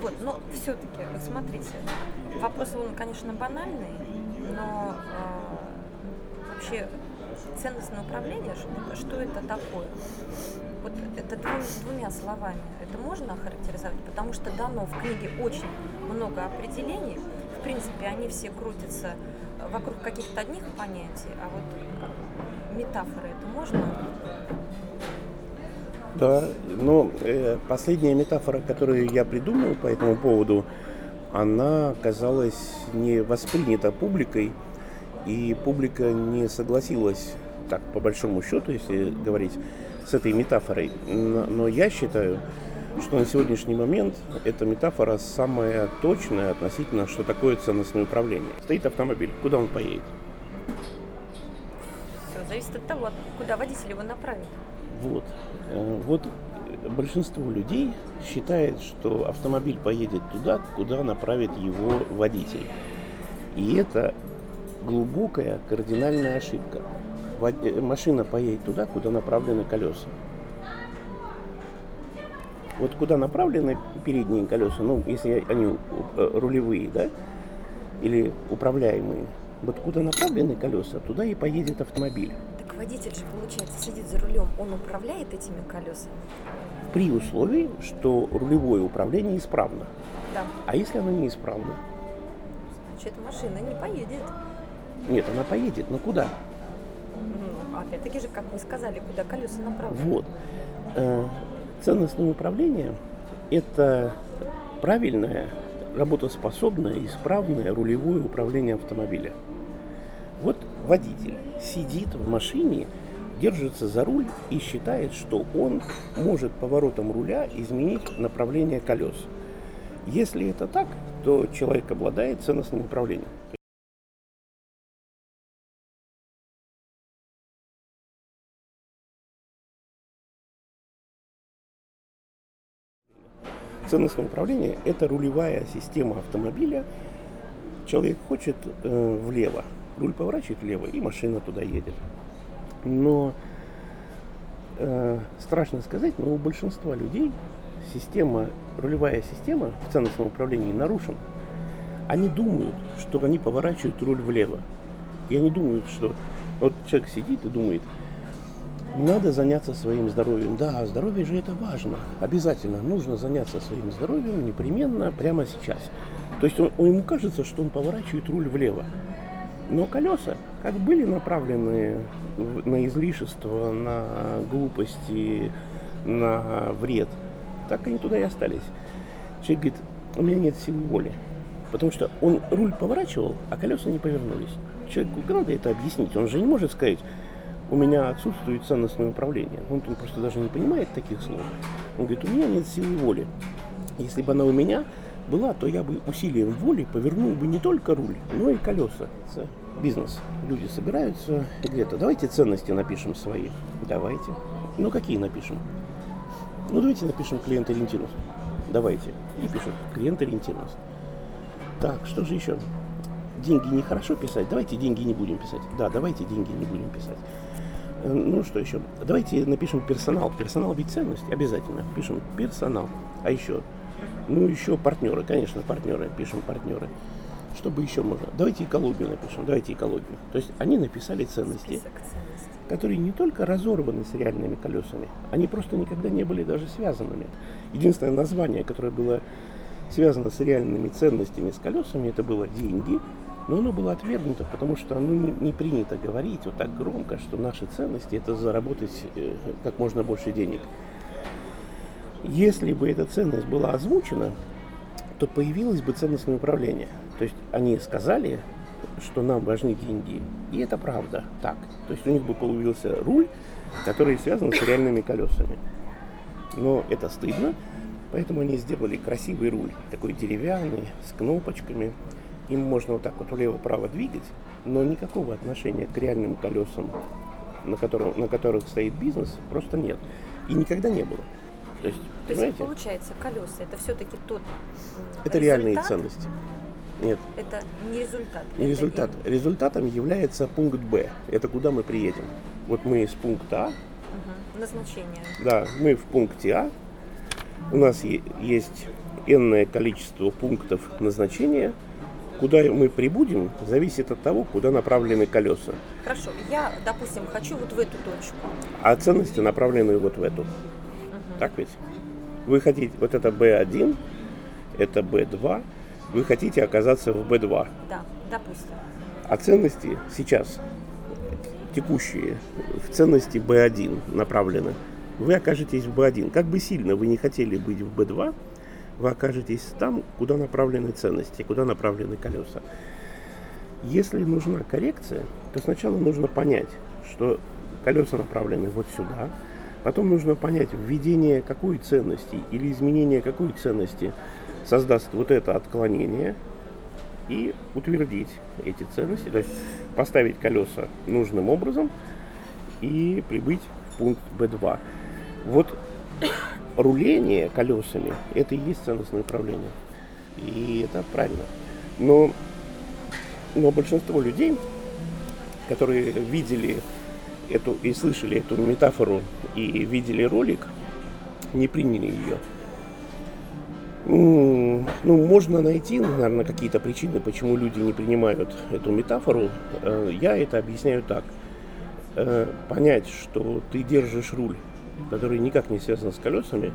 Вот, но все-таки, вот смотрите, вопрос, он, конечно, банальный, но э, вообще ценностное управление, что, что это такое? Вот это двум, двумя словами это можно охарактеризовать, потому что дано в книге очень много определений. В принципе, они все крутятся вокруг каких-то одних понятий, а вот метафоры это можно? Да, но э, последняя метафора, которую я придумал по этому поводу, она оказалась не воспринята публикой, и публика не согласилась, так по большому счету, если говорить, с этой метафорой. Но я считаю, что на сегодняшний момент эта метафора самая точная относительно, что такое ценностное управление. Стоит автомобиль, куда он поедет? Зависит от того, куда водитель его направит. Вот. Э, вот большинство людей считает, что автомобиль поедет туда, куда направит его водитель. И это глубокая кардинальная ошибка. Э, машина поедет туда, куда направлены колеса. Вот куда направлены передние колеса, ну, если они э, рулевые, да, или управляемые, вот куда направлены колеса, туда и поедет автомобиль. Так водитель же, получается, сидит за рулем, он управляет этими колесами? При условии, что рулевое управление исправно. Да. А если оно неисправно? Значит, машина не поедет. Нет, она поедет, но куда? Ну, опять-таки же, как вы сказали, куда колеса направлены. Вот. Э, ценностное управление – это правильное, работоспособное, исправное рулевое управление автомобиля. Вот водитель сидит в машине, держится за руль и считает, что он может поворотом руля изменить направление колес. Если это так, то человек обладает ценностным управлением. Ценностное управление – это рулевая система автомобиля. Человек хочет э, влево, руль поворачивает влево, и машина туда едет. Но э, страшно сказать, но у большинства людей система, рулевая система в ценностном управлении нарушена. Они думают, что они поворачивают руль влево. И они думают, что вот человек сидит и думает – надо заняться своим здоровьем. Да, здоровье же это важно. Обязательно нужно заняться своим здоровьем непременно прямо сейчас. То есть он, ему кажется, что он поворачивает руль влево. Но колеса как были направлены на излишество, на глупости, на вред, так они туда и остались. Человек говорит, у меня нет силы воли. Потому что он руль поворачивал, а колеса не повернулись. Человеку надо это объяснить. Он же не может сказать, у меня отсутствует ценностное управление. Он, он просто даже не понимает таких слов. Он говорит, у меня нет силы воли. Если бы она у меня была, то я бы усилием воли повернул бы не только руль, но и колеса. Бизнес. Люди собираются где-то. Давайте ценности напишем свои. Давайте. Ну, какие напишем? Ну, давайте напишем клиент-ориентированность. Давайте. И пишем клиент-ориентированность. Так, что же еще? Деньги нехорошо писать. Давайте деньги не будем писать. Да, давайте деньги не будем писать. Э, ну что еще? Давайте напишем персонал. Персонал ведь ценность. Обязательно. Пишем персонал. А еще? Ну, еще партнеры. Конечно, партнеры. Пишем партнеры. Что бы еще можно? Давайте экологию напишем. Давайте экологию. То есть они написали ценности, которые не только разорваны с реальными колесами, они просто никогда не были даже связанными. Единственное название, которое было связано с реальными ценностями, с колесами, это было деньги – но оно было отвергнуто, потому что оно не, не принято говорить вот так громко, что наши ценности это заработать э, как можно больше денег. Если бы эта ценность была озвучена, то появилось бы ценностное управление. То есть они сказали, что нам важны деньги. И это правда так. То есть у них бы появился руль, который связан с реальными колесами. Но это стыдно, поэтому они сделали красивый руль, такой деревянный, с кнопочками, им можно вот так вот влево-право двигать, но никакого отношения к реальным колесам, на, которых, на которых стоит бизнес, просто нет. И никогда не было. То есть, То есть получается, колеса это все-таки тот. Это результат? реальные ценности. Нет. Это не результат. Не это результат. И... Результатом является пункт Б. Это куда мы приедем. Вот мы из пункта А. Угу. Назначение. Да, мы в пункте А. У нас есть энное количество пунктов назначения, куда мы прибудем, зависит от того, куда направлены колеса. Хорошо, я, допустим, хочу вот в эту точку. А ценности направлены вот в эту. Угу. Так ведь? Вы хотите, вот это B1, это B2, вы хотите оказаться в B2. Да, допустим. А ценности сейчас текущие в ценности B1 направлены. Вы окажетесь в B1. Как бы сильно вы не хотели быть в B2, вы окажетесь там, куда направлены ценности, куда направлены колеса. Если нужна коррекция, то сначала нужно понять, что колеса направлены вот сюда, потом нужно понять, введение какой ценности или изменение какой ценности создаст вот это отклонение и утвердить эти ценности, то есть поставить колеса нужным образом и прибыть в пункт B2. Вот руление колесами – это и есть ценностное управление. И это правильно. Но, но большинство людей, которые видели эту и слышали эту метафору и видели ролик, не приняли ее. Ну, можно найти, наверное, какие-то причины, почему люди не принимают эту метафору. Э, я это объясняю так. Э, понять, что ты держишь руль который никак не связан с колесами,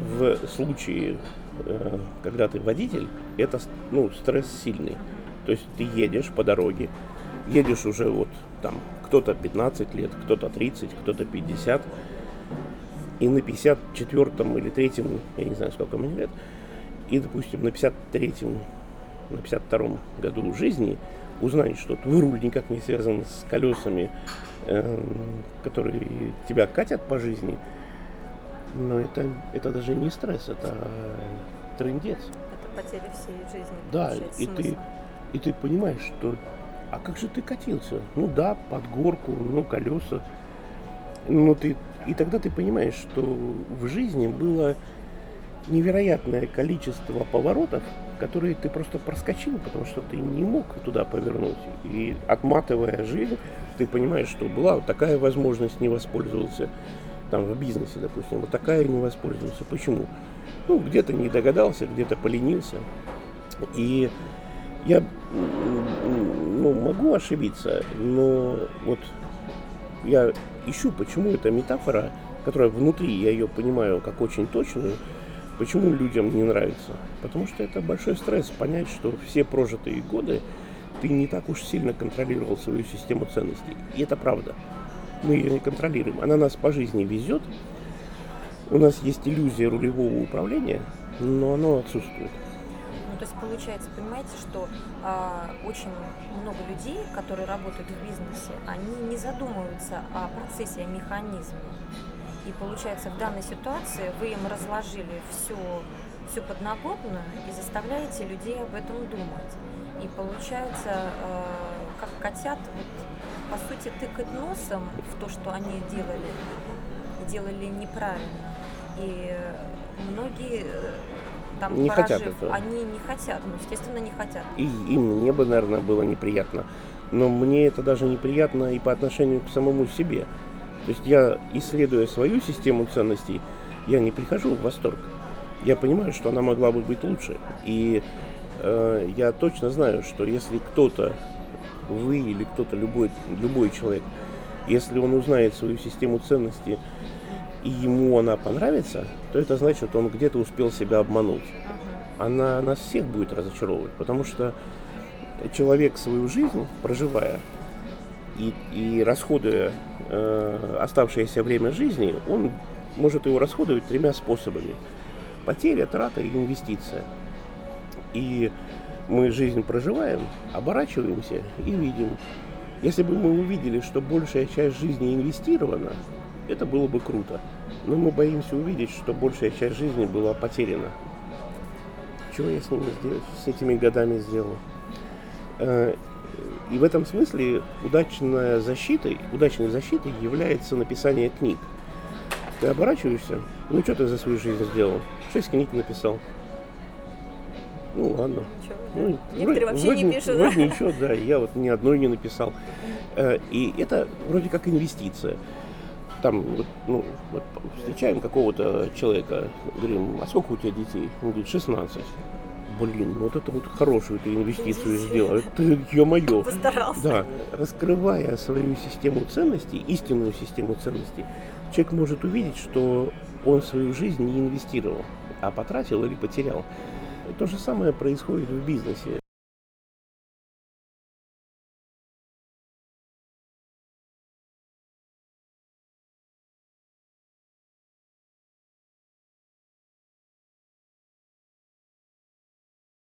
в случае, э, когда ты водитель, это ну, стресс сильный. То есть ты едешь по дороге, едешь уже вот там кто-то 15 лет, кто-то 30, кто-то 50, и на 54 или 3, я не знаю, сколько мне лет, и, допустим, на 53 на 52 году жизни узнать, что твой руль никак не связан с колесами, э, которые тебя катят по жизни, но это, это даже не стресс, это трендец. Это потеря всей жизни. Да, и ты, и ты понимаешь, что а как же ты катился? Ну да, под горку, ну колеса. Ну ты, и тогда ты понимаешь, что в жизни было невероятное количество поворотов, которые ты просто проскочил, потому что ты не мог туда повернуть. И отматывая жизнь, ты понимаешь, что была вот такая возможность, не воспользовался. Там в бизнесе, допустим, вот такая не воспользовался. Почему? Ну, где-то не догадался, где-то поленился. И я ну, могу ошибиться, но вот я ищу, почему эта метафора, которая внутри, я ее понимаю как очень точную, Почему людям не нравится? Потому что это большой стресс понять, что все прожитые годы ты не так уж сильно контролировал свою систему ценностей. И это правда. Мы ее не контролируем. Она нас по жизни везет. У нас есть иллюзия рулевого управления, но оно отсутствует. То есть получается, понимаете, что э, очень много людей, которые работают в бизнесе, они не задумываются о процессе, о механизме. И получается, в данной ситуации вы им разложили всю, всю подноготную и заставляете людей об этом думать. И получается, э, как котят, вот, по сути, тыкать носом в то, что они делали, делали неправильно. И многие э, там не хотят этого. они не хотят, ну, естественно, не хотят. И им мне бы, наверное, было неприятно. Но мне это даже неприятно и по отношению к самому себе. То есть я, исследуя свою систему ценностей, я не прихожу в восторг. Я понимаю, что она могла бы быть лучше. И э, я точно знаю, что если кто-то, вы или кто-то, любой, любой человек, если он узнает свою систему ценностей, и ему она понравится, то это значит, он где-то успел себя обмануть. Она нас всех будет разочаровывать, потому что человек свою жизнь, проживая и, и расходуя э, оставшееся время жизни, он может его расходовать тремя способами. Потеря, трата и инвестиция. И мы жизнь проживаем, оборачиваемся и видим. Если бы мы увидели, что большая часть жизни инвестирована, это было бы круто. Но мы боимся увидеть, что большая часть жизни была потеряна. Чего я с ними сделал, с этими годами сделал? Э, и в этом смысле удачная защитой, удачной защитой является написание книг. Ты оборачиваешься, ну что ты за свою жизнь сделал? Шесть книг написал. Ну ладно. Ну, Некоторые вроде, вообще не пишут. Вроде ничего, да, я вот ни одной не написал. Э, и это вроде как инвестиция. Там, ну, вот встречаем какого-то человека, говорим, а сколько у тебя детей? Он говорит, 16. Блин, ну вот это вот хорошую ты инвестицию сделал. Это, ё-моё. Постарался. Да, раскрывая свою систему ценностей, истинную систему ценностей, человек может увидеть, что он свою жизнь не инвестировал, а потратил или потерял. То же самое происходит в бизнесе.